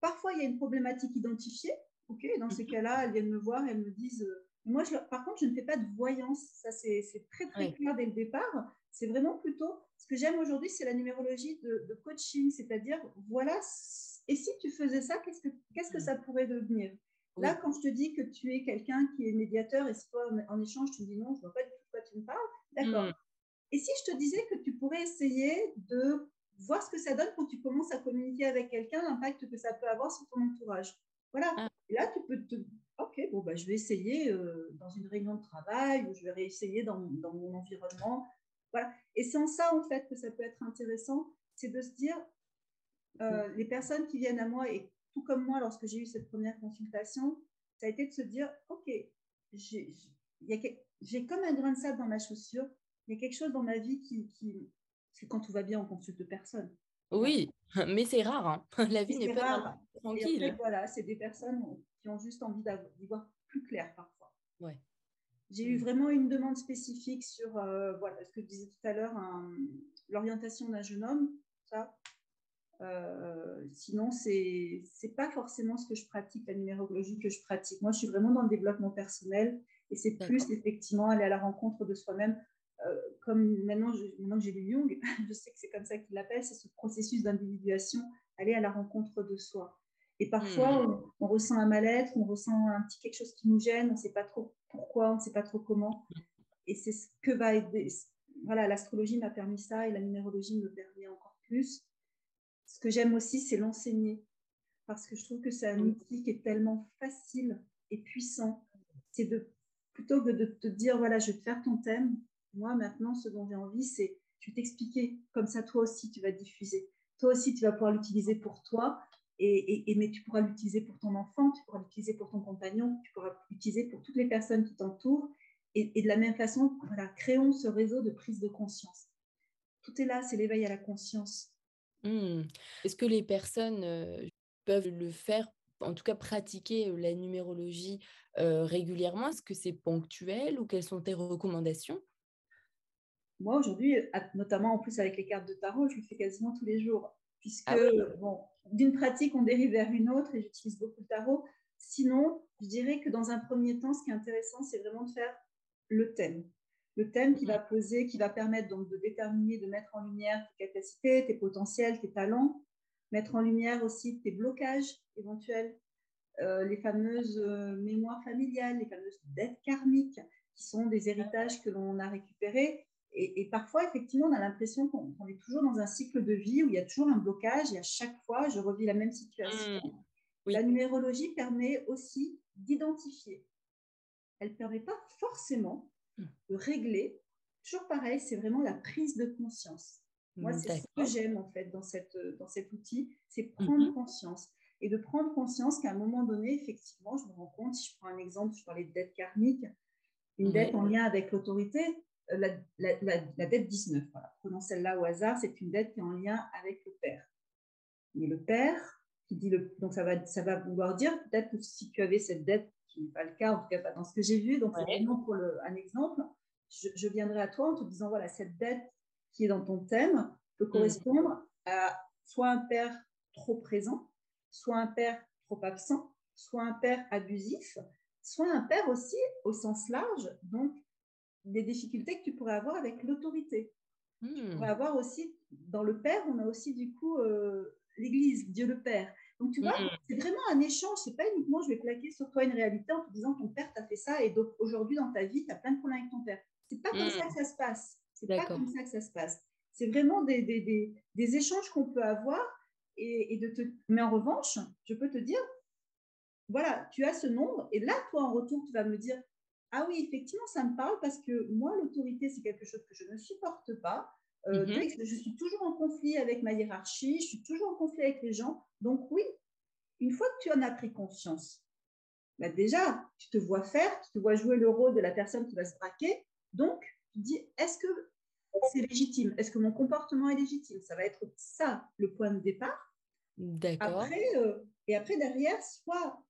Parfois, il y a une problématique identifiée, ok, dans ces mhm. cas-là, elles viennent me voir elles me disent, euh, moi, par contre, je ne fais pas de voyance, ça c'est très très clair dès le départ. C'est vraiment plutôt, ce que j'aime aujourd'hui, c'est la numérologie de, de coaching, c'est-à-dire, voilà et si tu faisais ça, qu'est-ce que, qu'est-ce que ça pourrait devenir? Là, quand je te dis que tu es quelqu'un qui est médiateur et si toi, en, échange, tu me dis non, je ne vois pas du tout de quoi tu me parles, d'accord. Mm. Et si je te disais que tu pourrais essayer de voir ce que ça donne quand tu commences à communiquer avec quelqu'un, l'impact que ça peut avoir sur ton entourage? Voilà. Ah. Et là, tu peux te. Ok, bon, bah, je vais essayer euh, dans une réunion de travail ou je vais réessayer dans, dans mon environnement. Voilà. Et c'est en ça, en fait, que ça peut être intéressant, c'est de se dire, euh, les personnes qui viennent à moi, et tout comme moi, lorsque j'ai eu cette première consultation, ça a été de se dire, OK, j'ai comme un grain de sable dans ma chaussure, il y a quelque chose dans ma vie qui... qui... Parce que quand tout va bien, on consulte personne. Oui, [LAUGHS] mais c'est rare. Hein. [LAUGHS] La vie n'est pas tranquille. voilà, c'est des personnes qui ont juste envie d'y voir plus clair parfois. Ouais. J'ai eu mm. vraiment une demande spécifique sur euh, voilà, ce que je disais tout à l'heure, l'orientation d'un jeune homme. Ça, euh, sinon, c'est n'est pas forcément ce que je pratique, la numérologie que je pratique. Moi, je suis vraiment dans le développement personnel et c'est plus effectivement aller à la rencontre de soi-même. Euh, comme maintenant, maintenant que j'ai lu Jung, [LAUGHS] je sais que c'est comme ça qu'il l'appelle, c'est ce processus d'individuation, aller à la rencontre de soi. Et parfois, mmh. on, ressent un mal-être, on ressent un petit quelque chose qui nous gêne, on ne sait pas trop pourquoi, on ne sait pas trop comment. Et c'est ce que va aider. Voilà, l'astrologie m'a permis ça et la numérologie me permet encore plus. Ce que j'aime aussi, c'est l'enseigner. Parce que je trouve que c'est un outil qui est tellement facile et puissant. C'est de plutôt que de te dire, voilà, je vais te faire ton thème. Moi, maintenant, ce dont j'ai envie, c'est je vais t'expliquer. Comme ça, toi aussi, tu vas diffuser. Toi aussi, tu vas pouvoir l'utiliser pour toi et, mais tu pourras l'utiliser pour ton enfant, tu pourras l'utiliser pour ton compagnon, tu pourras l'utiliser pour toutes les personnes qui t'entourent. Et, de la même façon, voilà, créons ce réseau de prise de conscience. Tout est là, c'est l'éveil à la conscience. Mmh. Est-ce que les personnes euh, peuvent le faire, en tout cas pratiquer la numérologie euh, régulièrement? Est-ce que c'est ponctuel ou quelles sont tes recommandations? Moi, aujourd'hui, notamment en plus avec les cartes de tarot, je le fais quasiment tous les jours puisque ah bon, d'une pratique, on dérive vers une autre et j'utilise beaucoup le tarot. Sinon, je dirais que dans un premier temps, ce qui est intéressant, c'est vraiment de faire le thème. Le thème qui va poser, qui va permettre donc de déterminer, de mettre en lumière tes capacités, tes potentiels, tes talents, mettre en lumière aussi tes blocages éventuels, euh, les fameuses euh, mémoires familiales, les fameuses dettes karmiques, qui sont des héritages que l'on a récupérés et, parfois, effectivement, on a l'impression qu'on est toujours dans un cycle de vie où il y a toujours un blocage et à chaque fois, je revis la même situation. Mmh. La numérologie permet aussi d'identifier. Elle ne permet pas forcément. De régler. Toujours pareil, c'est vraiment la prise de conscience. Moi, c'est ce que j'aime en fait dans, cette, dans cet outil, c'est prendre mmh conscience. Et de prendre conscience qu'à un moment donné, effectivement, je me rends compte, si je prends un exemple, je parlais de dette karmique, une dette en lien avec l'autorité, la, la, dette 19. Voilà. Prenons celle-là au hasard, c'est une dette qui est en lien avec le père. Mais le père, qui dit le, donc ça va, ça va vouloir dire peut-être que si tu avais cette dette, qui n'est pas le cas, en tout cas pas dans ce que j'ai vu, donc c'est vraiment pour le, un exemple, je, viendrai à toi en te disant voilà, cette dette qui est dans ton thème peut mmh. correspondre à soit un père trop présent, soit un père trop absent, soit un père abusif, soit un père aussi au sens large, donc des difficultés que tu pourrais avoir avec l'autorité. Tu hmm. pourrais avoir aussi, dans le Père, on a aussi du coup euh, l'Église, Dieu le Père. Donc tu vois, c'est vraiment un échange. C'est pas uniquement je vais plaquer sur toi une réalité en te disant ton père t'a fait ça et donc aujourd'hui dans ta vie tu as plein de problèmes avec ton père. C'est pas comme ça que ça se passe. C'est pas comme ça que ça se passe. C'est vraiment des, des, des, des échanges qu'on peut avoir et, et, de te. Mais en revanche, je peux te dire, voilà, tu as ce nombre et là toi en retour tu vas me dire ah oui, effectivement, ça me parle parce que moi, l'autorité, c'est quelque chose que je ne supporte pas. Euh, mhm. Je suis toujours en conflit avec ma hiérarchie, je suis toujours en conflit avec les gens. Donc oui, une fois que tu en as pris conscience, bah déjà, tu te vois faire, tu te vois jouer le rôle de la personne qui va se braquer. Donc, tu te dis, est-ce que c'est légitime? Est-ce que mon comportement est légitime? Ça va être ça le point de départ. D'accord. Euh, et après, derrière, soit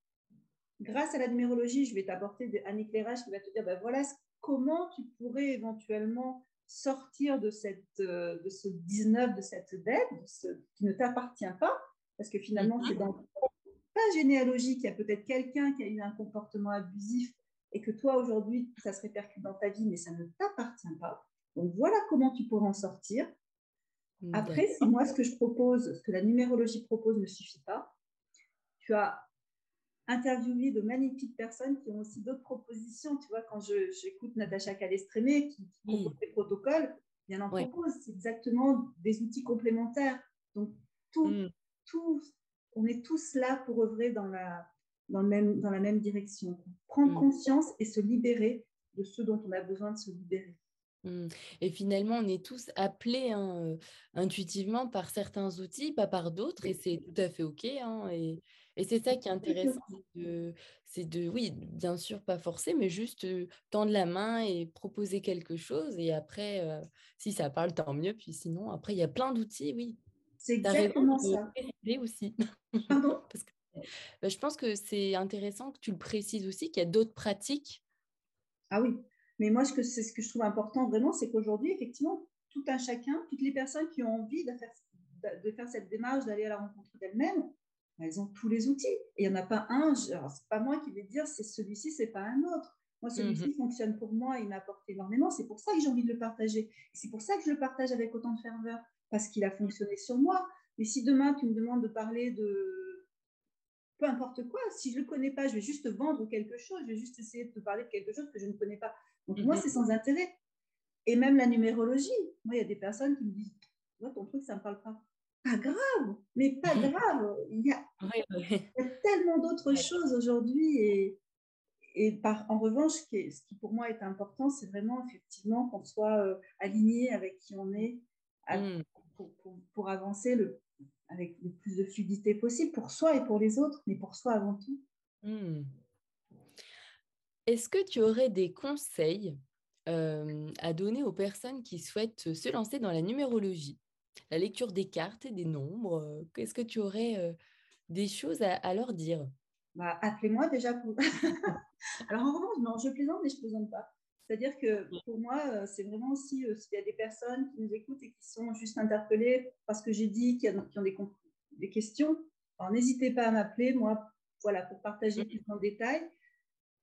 grâce à la numérologie, je vais t'apporter un éclairage qui va te dire, ben voilà, comment tu pourrais éventuellement sortir de, cette, euh, de ce 19, de cette dette, ce, qui ne t'appartient pas, parce que finalement, c'est dans ta généalogie qu'il y a peut-être quelqu'un qui a eu un comportement abusif et que toi, aujourd'hui, ça se répercute dans ta vie, mais ça ne t'appartient pas. Donc, voilà comment tu pourrais en sortir. Après, si moi, ce que je propose, ce que la numérologie propose ne suffit pas, tu as interviewé de magnifiques personnes qui ont aussi d'autres propositions. Tu vois, quand j'écoute Natacha Calestrémé qui, propose des protocoles, bien en propose. C'est exactement des outils complémentaires. Donc, tout, mm. tout, on est tous là pour œuvrer dans la, dans le même, dans la même direction. Prendre mm. conscience et se libérer de ce dont on a besoin de se libérer. Mm. Et finalement, on est tous appelés hein, euh, intuitivement par certains outils, pas par d'autres, et c'est tout à fait OK. Hein, et, et c'est ça qui est intéressant, c'est de, oui, bien sûr, pas forcer, mais juste tendre la main et proposer quelque chose. Et après, si ça parle, tant mieux. Puis sinon, après, il y a plein d'outils, oui. C'est exactement ça. aussi. Pardon? [LAUGHS] Parce que, bah, je pense que c'est intéressant que tu le précises aussi, qu'il y a d'autres pratiques. Ah oui, mais moi, c'est ce que je trouve important vraiment, c'est qu'aujourd'hui, effectivement, tout un chacun, toutes les personnes qui ont envie de faire, de faire cette démarche, d'aller à la rencontre d'elles-mêmes, elles ont tous les outils. Et il n'y en a pas un, c'est pas moi qui vais dire c'est celui-ci, c'est pas un autre. Moi, celui-ci mhm. fonctionne pour moi, il m'apporte énormément. C'est pour ça que j'ai envie de le partager. C'est pour ça que je le partage avec autant de ferveur, parce qu'il a fonctionné sur moi. Mais si demain, tu me demandes de parler de, peu importe quoi. Si je ne le connais pas, je vais juste vendre quelque chose, je vais juste essayer de te parler de quelque chose que je ne connais pas. Donc, moi, mhm. c'est sans intérêt. Et même la numérologie. Moi, il y a des personnes qui me disent Moi, ton truc, ça ne me parle pas. Pas grave, mais pas grave. Il y a, tellement d'autres choses aujourd'hui. Et, et par, en revanche, ce qui, ce qui, pour moi est important, c'est vraiment effectivement qu'on soit euh, aligné avec qui on est mm. pour, pour, avancer le, avec le plus de fluidité possible pour soi et pour les autres, mais pour soi avant tout. Hmm. Est-ce que tu aurais des conseils euh, à donner aux personnes qui souhaitent se lancer dans la numérologie, la lecture des cartes et des nombres euh, Est-ce que tu aurais euh, des choses à, leur dire? Bah, Appelez-moi déjà pour... [LAUGHS] Alors en revanche, non, je plaisante, mais je ne plaisante pas. C'est-à-dire que pour moi, euh, c'est vraiment aussi, euh, s'il y a des personnes qui nous écoutent et qui sont juste interpellées parce que j'ai dit, qui, ont des, des questions, n'hésitez pas à m'appeler, moi, voilà, pour partager plus en détail.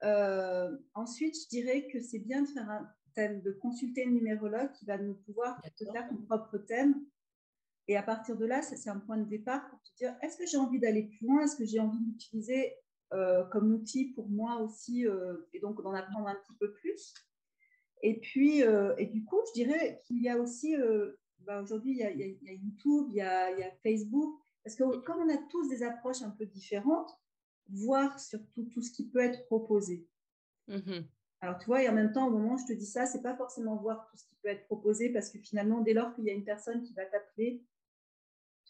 Euh, ensuite, je dirais que c'est bien de faire un thème, de consulter un numérologue qui va nous pouvoir te faire ton propre thème. Et à partir de là, c'est un point de départ pour te dire, est-ce que j'ai envie d'aller plus loin? Est-ce que j'ai envie d'utiliser comme outil pour moi aussi et donc d'en apprendre un petit peu plus? Et puis, euh, et du coup, je dirais qu'il y a aussi, euh, bah, aujourd'hui, il, y a YouTube, il y a, Facebook, parce que comme on a tous des approches un peu différentes, voir surtout tout ce qui peut être proposé. Mmh Alors, tu vois, et en même temps, au moment où je te dis ça, c'est pas forcément voir tout ce qui peut être proposé, parce que finalement, dès lors qu'il y a une personne qui va t'appeler,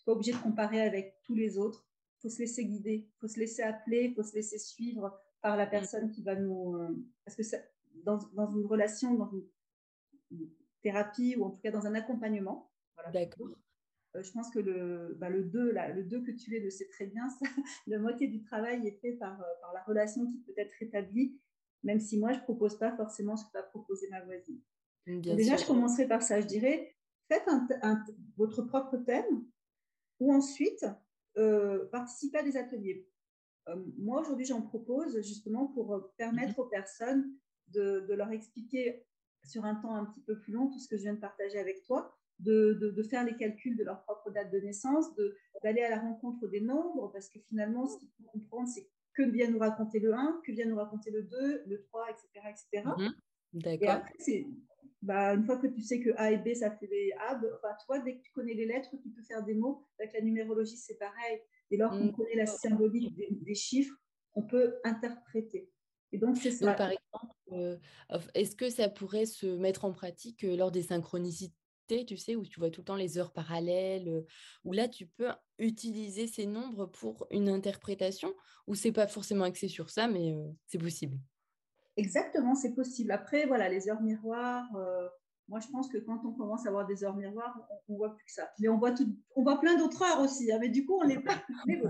pas obligé de comparer avec tous les autres. Il faut se laisser guider, il faut se laisser appeler, il faut se laisser suivre par la mmh. personne qui va nous... Euh, parce que ça, dans, une relation, dans une, thérapie ou en tout cas dans un accompagnement. D'accord. Euh, je pense que le, bah, le 2, là, le 2 que tu es, le sais très bien, ça, [LAUGHS] la moitié du travail est fait par, euh, par la relation qui peut être établie, même si moi, je ne propose pas forcément ce que va proposer ma voisine. Déjà, je commencerai par ça. Je dirais, faites un, votre propre thème ou ensuite euh, participez à des ateliers. moi, aujourd'hui, j'en propose justement pour permettre mhm. aux personnes de, leur expliquer sur un temps un petit peu plus long tout ce que je viens de partager avec toi, de, de, faire les calculs de leur propre date de naissance, d'aller à la rencontre des nombres, parce que finalement, ce qu'il faut comprendre, c'est que vient nous raconter le 1, que vient nous raconter le 2, le 3, etc. etc. D'accord. Et bah, une fois que tu sais que A et B, ça fait A, enfin, toi, dès que tu connais les lettres, tu peux faire des mots. Avec la numérologie, c'est pareil. Et lorsqu'on mmh. connaît la symbolique des chiffres, on peut interpréter. Et donc, c'est ça. par exemple, euh, est-ce que ça pourrait se mettre en pratique euh, lors des synchronicités, tu sais, où tu vois tout le temps les heures parallèles, euh, où là, tu peux utiliser ces nombres pour une interprétation, ou c'est pas forcément axé sur ça, mais c'est possible? Exactement, c'est possible. Après, voilà, les heures miroirs, moi, je pense que quand on commence à avoir des heures miroirs, on, ne voit plus que ça. Mais on voit, on voit plein d'autres heures aussi, hein, mais du coup, on n'est pas... mais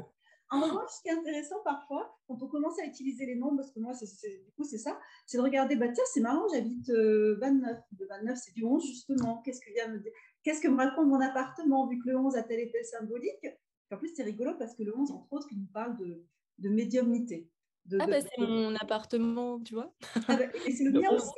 en revanche, ce qui est intéressant parfois, quand on commence à utiliser les nombres, parce que moi, du coup, c'est ça, c'est de regarder, bah, tiens, c'est marrant, j'habite 29. Euh, le 29, c'est du 11, justement. Qu'est-ce que, vient me... Qu'est-ce que me raconte mon appartement, vu que le 11 a tel et tel symbolique? En plus, c'est rigolo parce que le 11, entre autres, il nous parle de médiumnité. Ah, bah, c'est mon appartement, tu vois. Ah, bah, et c'est le mien aussi.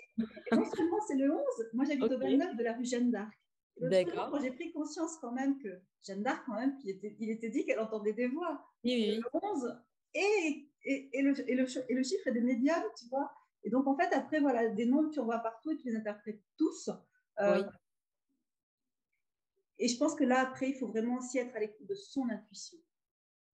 non seulement c'est le 11, moi j'habite au 29 de la rue Jeanne d'Arc. D'accord. Quand j'ai pris conscience quand même que Jeanne d'Arc, quand même, il était, il était dit qu'elle entendait des voix. Oui, Le 11 et, et, et, le, et, le, et le chiffre est des médiums, tu vois. Et donc, en fait, après, voilà, des noms que tu vois partout et tu les interprètes tous. Euh, oui. Et je pense que là, après, il faut vraiment aussi être à l'écoute de son intuition.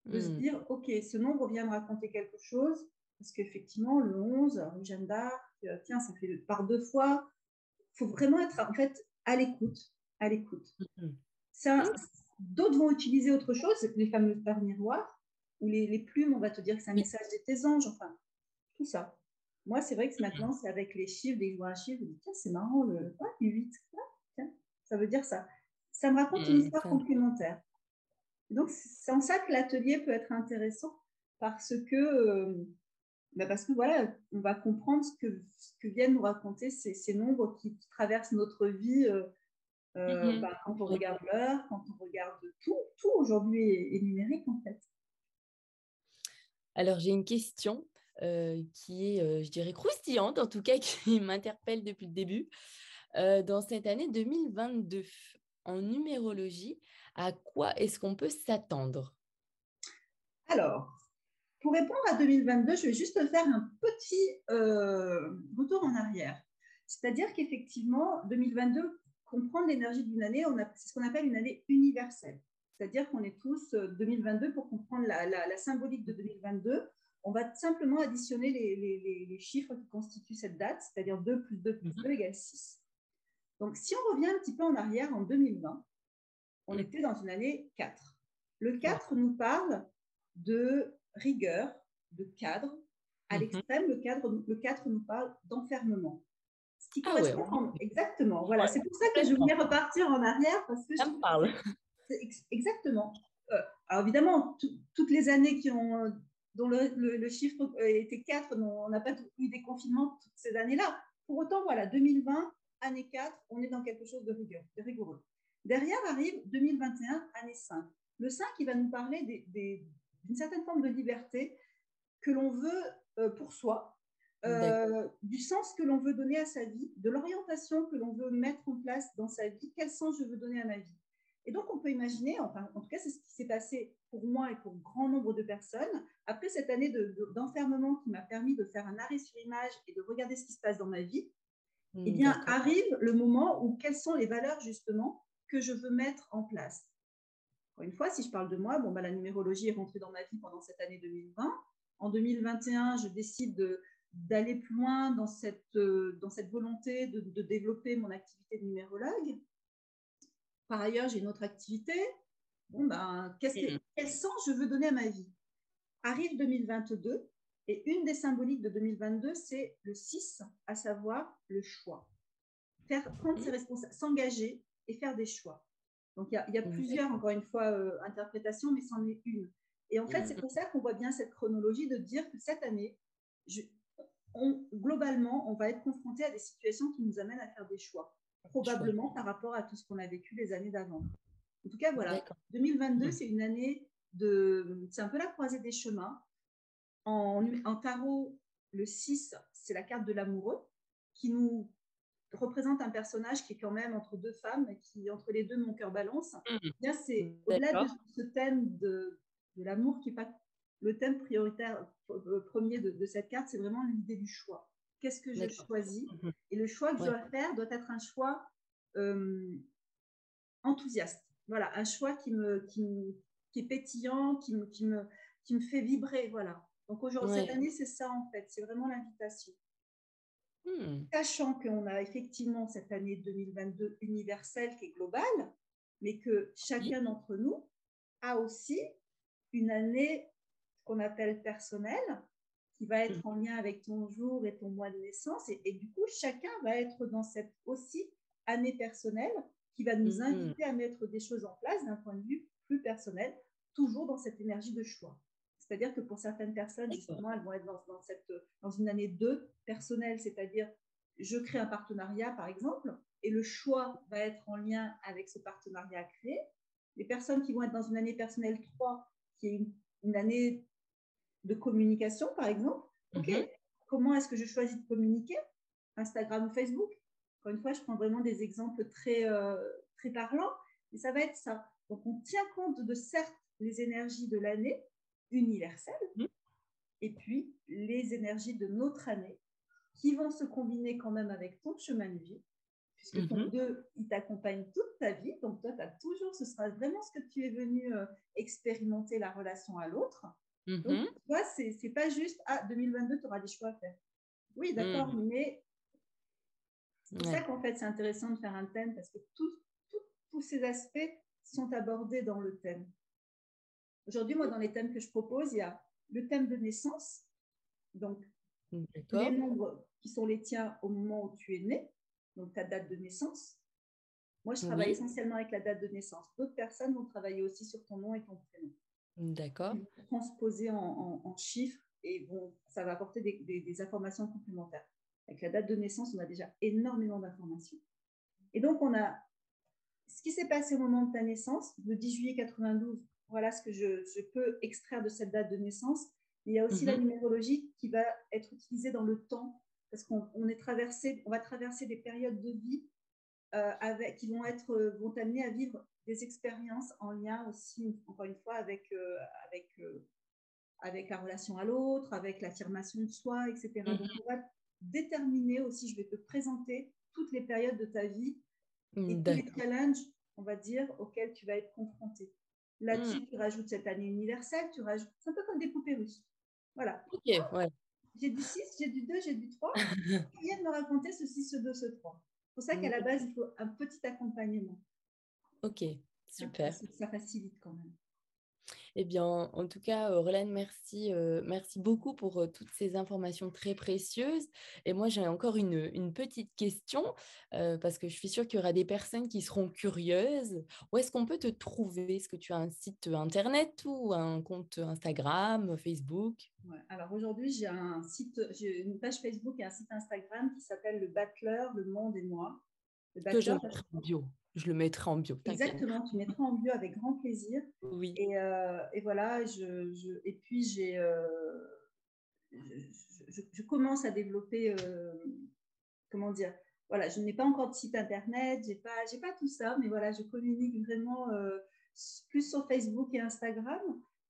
De se hmm. dire, OK, ce nombre vient me raconter quelque chose, parce qu'effectivement, le 11, rue Jeanne d'Arc, euh, tiens, ça fait par deux fois. Il faut vraiment être, en fait, à l'écoute à l'écoute. Ça, d'autres vont utiliser autre chose, les fameux paires miroirs, ou les, plumes, on va te dire que c'est un message de tes anges, enfin, tout ça. Moi, c'est vrai que maintenant, c'est avec les chiffres, dès que je vois un chiffre, je me dis, tiens, c'est marrant, le, 8, tiens, ça veut dire ça. Ça me raconte une histoire complémentaire. Donc, c'est en ça que l'atelier peut être intéressant, parce que, euh, bah, parce que voilà, on va comprendre ce que, ce que viennent nous raconter ces, ces nombres qui, traversent notre vie. Euh, euh, mmh bah, quand on regarde l'heure, quand on regarde tout, tout aujourd'hui est, numérique en fait. Alors j'ai une question euh, qui est, je dirais, croustillante, en tout cas [LAUGHS] qui m'interpelle depuis le début. dans cette année 2022, en numérologie, à quoi est-ce qu'on peut s'attendre? Alors, pour répondre à 2022, je vais juste faire un petit euh, retour en arrière. C'est-à-dire qu'effectivement, 2022 comprend l'énergie d'une année, c'est ce qu'on appelle une année universelle. C'est-à-dire qu'on est tous 2022 euh, pour comprendre la, symbolique de 2022. On va simplement additionner les, chiffres qui constituent cette date, c'est-à-dire 2 plus 2 plus 2 mhm. égale 6. Donc, si on revient un petit peu en arrière, en 2020, on mhm. était dans une année 4. Le 4 nous parle de rigueur, de cadre. À mhm. l'extrême, le, cadre, le 4 nous parle d'enfermement. Ce qui ah correspond exactement. Voilà, c'est pour ça que je voulais repartir en arrière parce que ça me parle. Exactement. Euh, alors évidemment, toutes les années qui ont, dont le, chiffre était 4, on n'a pas eu des confinements toutes ces années-là. Pour autant, voilà, 2020, année 4, on est dans quelque chose de, rigueur, de rigoureux. Derrière arrive 2021, année 5. Le 5, il va nous parler d'une certaine forme de liberté que l'on veut euh, pour soi, euh, du sens que l'on veut donner à sa vie, de l'orientation que l'on veut mettre en place dans sa vie, quel sens je veux donner à ma vie. Et donc, on peut imaginer, enfin, en tout cas, c'est ce qui s'est passé pour moi et pour grand nombre de personnes, après cette année d'enfermement qui m'a permis de faire un arrêt sur image et de regarder ce qui se passe dans ma vie, eh mmh, bien, arrive le moment où quelles sont les valeurs, justement, que je veux mettre en place. Encore une fois, si je parle de moi, bon, bah, la numérologie est rentrée dans ma vie pendant cette année 2020. En 2021, je décide d'aller plus loin dans cette, euh, dans cette volonté de, de développer mon activité de numérologue. Par ailleurs, j'ai une autre activité. Bon, ben, que, quel sens je veux donner à ma vie? Arrive 2022 et une des symboliques de 2022, c'est le 6, à savoir le choix. Faire, prendre ses responsabilités, s'engager et faire des choix. Donc, il y a, plusieurs, encore une fois, euh, interprétations, mais c'en est une. Et en fait, c'est pour ça qu'on voit bien cette chronologie de dire que cette année, globalement, on va être confronté à des situations qui nous amènent à faire des choix probablement par rapport à tout ce qu'on a vécu les années d'avant. En tout cas, voilà. 2022, c'est une année de. C'est un peu la croisée des chemins. En, en tarot, le 6, c'est la carte de l'amoureux qui nous représente un personnage qui est quand même entre deux femmes, qui entre les deux, mon cœur balance. Mmh. Bien, c'est au-delà de ce thème de, de l'amour qui n'est pas le thème prioritaire euh, premier de, de cette carte, c'est vraiment l'idée du choix. Qu'est-ce que je choisis mmh Et le choix que je dois faire doit être un choix enthousiaste. Voilà, un choix qui, me, qui, qui est pétillant, qui me, qui, me, qui me fait vibrer. Voilà. Donc aujourd'hui, cette année, c'est ça en fait, c'est vraiment l'invitation. Mmh. Sachant qu'on a effectivement cette année 2022 universelle qui est globale, mais que chacun d'entre nous a aussi une année qu'on appelle personnelle, qui va être mmh. en lien avec ton jour et ton mois de naissance. Et, du coup, chacun va être dans cette aussi année personnelle qui va nous mmh. inviter à mettre des choses en place d'un point de vue plus personnel, toujours dans cette énergie de choix. C'est-à-dire que pour certaines personnes, justement, elles vont être dans, dans, cette, dans une année 2 personnelle, c'est-à-dire je crée un partenariat, par exemple, et le choix va être en lien avec ce partenariat à créer. Les personnes qui vont être dans une année personnelle 3, qui est une, une année de communication, par exemple. OK, mhm. comment est-ce que je choisis de communiquer? Instagram ou Facebook? Encore une fois, je prends vraiment des exemples très, euh, très parlants, et ça va être ça. Donc, on tient compte de certes les énergies de l'année universelle, mhm. et puis les énergies de notre année qui vont se combiner quand même avec ton chemin de vie, puisque ton mhm. deux, il t'accompagne toute ta vie. Donc, toi, tu as toujours, ce sera vraiment ce que tu es venu euh, expérimenter la relation à l'autre. Donc, mmh tu vois, c'est pas juste, ah, 2022, tu auras des choix à faire. Oui, d'accord, mmh. mais c'est pour ça qu'en fait, c'est intéressant de faire un thème parce que tous ces aspects sont abordés dans le thème. Aujourd'hui, moi, dans les thèmes que je propose, il y a le thème de naissance, donc les nombres qui sont les tiens au moment où tu es né, donc ta date de naissance. Moi, je travaille essentiellement avec la date de naissance. D'autres personnes vont travailler aussi sur ton nom et ton prénom. D'accord. Transposer en, en, chiffres et bon, ça va apporter des, informations complémentaires. Avec la date de naissance, on a déjà énormément d'informations. Et donc, on a ce qui s'est passé au moment de ta naissance, le 10 juillet 92. Voilà ce que je, peux extraire de cette date de naissance. il y a aussi la mhm. numérologie qui va être utilisée dans le temps, parce qu'on est traversé, on va traverser des périodes de vie euh, avec, qui vont être vont amener à vivre des expériences en lien aussi, encore une fois, avec, euh, avec, euh, avec la relation à l'autre, avec l'affirmation de soi, etc. Donc, mhm. on va déterminer aussi, je vais te présenter toutes les périodes de ta vie et tous les challenges, on va dire, auxquels tu vas être confronté. Là-dessus, hmm. tu rajoutes cette année universelle, tu rajoutes, c'est un peu comme des poupées russes. Voilà. Ok, ouais. J'ai du 6, j'ai du 2, j'ai du 3. Il vient de me raconter ce 6, ce 2, ce 3. C'est pour ça qu'à la base, il faut un petit accompagnement. Ok, super. ça facilite quand même. Eh bien, en tout cas, Roland, merci, merci beaucoup pour toutes ces informations très précieuses. Et moi, j'ai encore une, petite question, parce que je suis sûre qu'il y aura des personnes qui seront curieuses. Où est-ce qu'on peut te trouver? Est-ce que tu as un site internet ou un compte Instagram, Facebook? Alors aujourd'hui, j'ai un site, une page Facebook et un site Instagram qui s'appelle Le Battler, Le Monde et moi. Le Battler, que bio je le mettrai en bio. Exactement, tu mettras en bio avec grand plaisir. Oui. Et, euh, et voilà, je, et puis j'ai, euh, je, commence à développer, euh, comment dire, voilà, je n'ai pas encore de site internet, j'ai pas, j'ai pas tout ça, mais voilà, je communique vraiment plus sur Facebook et Instagram.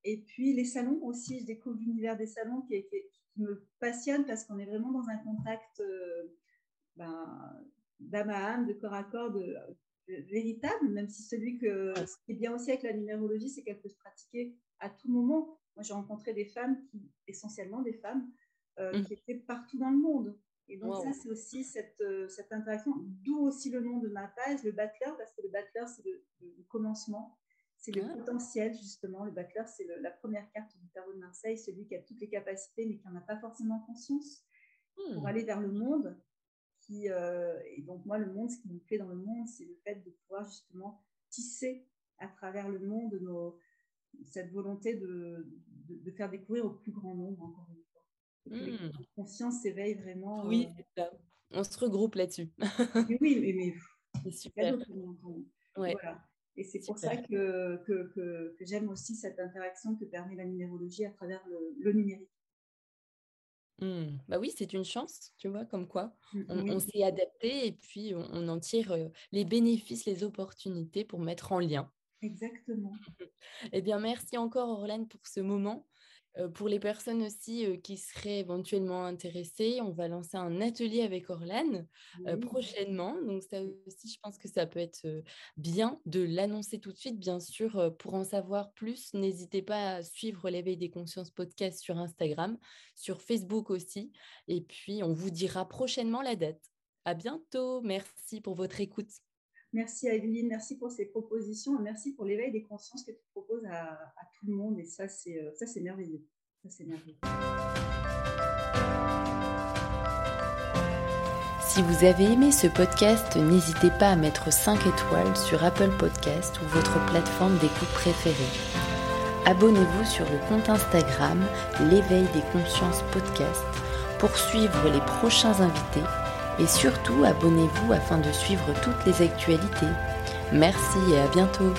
Et puis les salons aussi, je découvre l'univers des salons qui, qui, qui, me passionne parce qu'on est vraiment dans un contact ben, d'âme à âme, de corps à corps, de, véritable, même si celui que ce qui est bien aussi avec la numérologie, c'est qu'elle peut se pratiquer à tout moment. Moi, j'ai rencontré des femmes, qui, essentiellement des femmes, euh, mmh. qui étaient partout dans le monde. Et donc, ça, c'est aussi cette, euh, cette interaction, d'où aussi le nom de ma page, le Battler, parce que le Battler, c'est le, commencement, c'est le ah. potentiel, justement. Le Battler, c'est la première carte du tarot de Marseille, celui qui a toutes les capacités, mais qui n'en a pas forcément conscience, pour mmh. aller vers le monde. Euh, et donc moi, le monde, ce qui me plaît dans le monde, c'est le fait de pouvoir justement tisser à travers le monde nos, cette volonté de, de, faire découvrir au plus grand nombre, encore une fois. Mmh. la conscience s'éveille vraiment. Oui, euh, on se regroupe là-dessus. [LAUGHS] oui, mais, mais c'est super. Voilà. Et c'est pour ça que, que, que, j'aime aussi cette interaction que permet la numérologie à travers le numérique. Mmh. Bah oui, c'est une chance, tu vois, comme quoi mmh, on, s'est adapté et puis on, en tire les bénéfices, les opportunités pour mettre en lien. Exactement. Eh bien, merci encore, Orlane, pour ce moment. Pour les personnes aussi euh, qui seraient éventuellement intéressées, on va lancer un atelier avec Orlane euh, prochainement. Donc ça aussi, je pense que ça peut être bien de l'annoncer tout de suite. Bien sûr, pour en savoir plus, n'hésitez pas à suivre l'éveil des consciences podcast sur Instagram, sur Facebook aussi. Et puis, on vous dira prochainement la date. À bientôt. Merci pour votre écoute. Merci à Evelyne, merci pour ces propositions, merci pour l'éveil des consciences que tu proposes à, tout le monde. Et ça, c'est euh, ça, c'est merveilleux. merveilleux. Si vous avez aimé ce podcast, n'hésitez pas à mettre 5 étoiles sur Apple Podcast ou votre plateforme d'écoute préférée. Abonnez-vous sur le compte Instagram L'éveil des consciences podcast pour suivre les prochains invités et surtout abonnez-vous afin de suivre toutes les actualités. Merci et à bientôt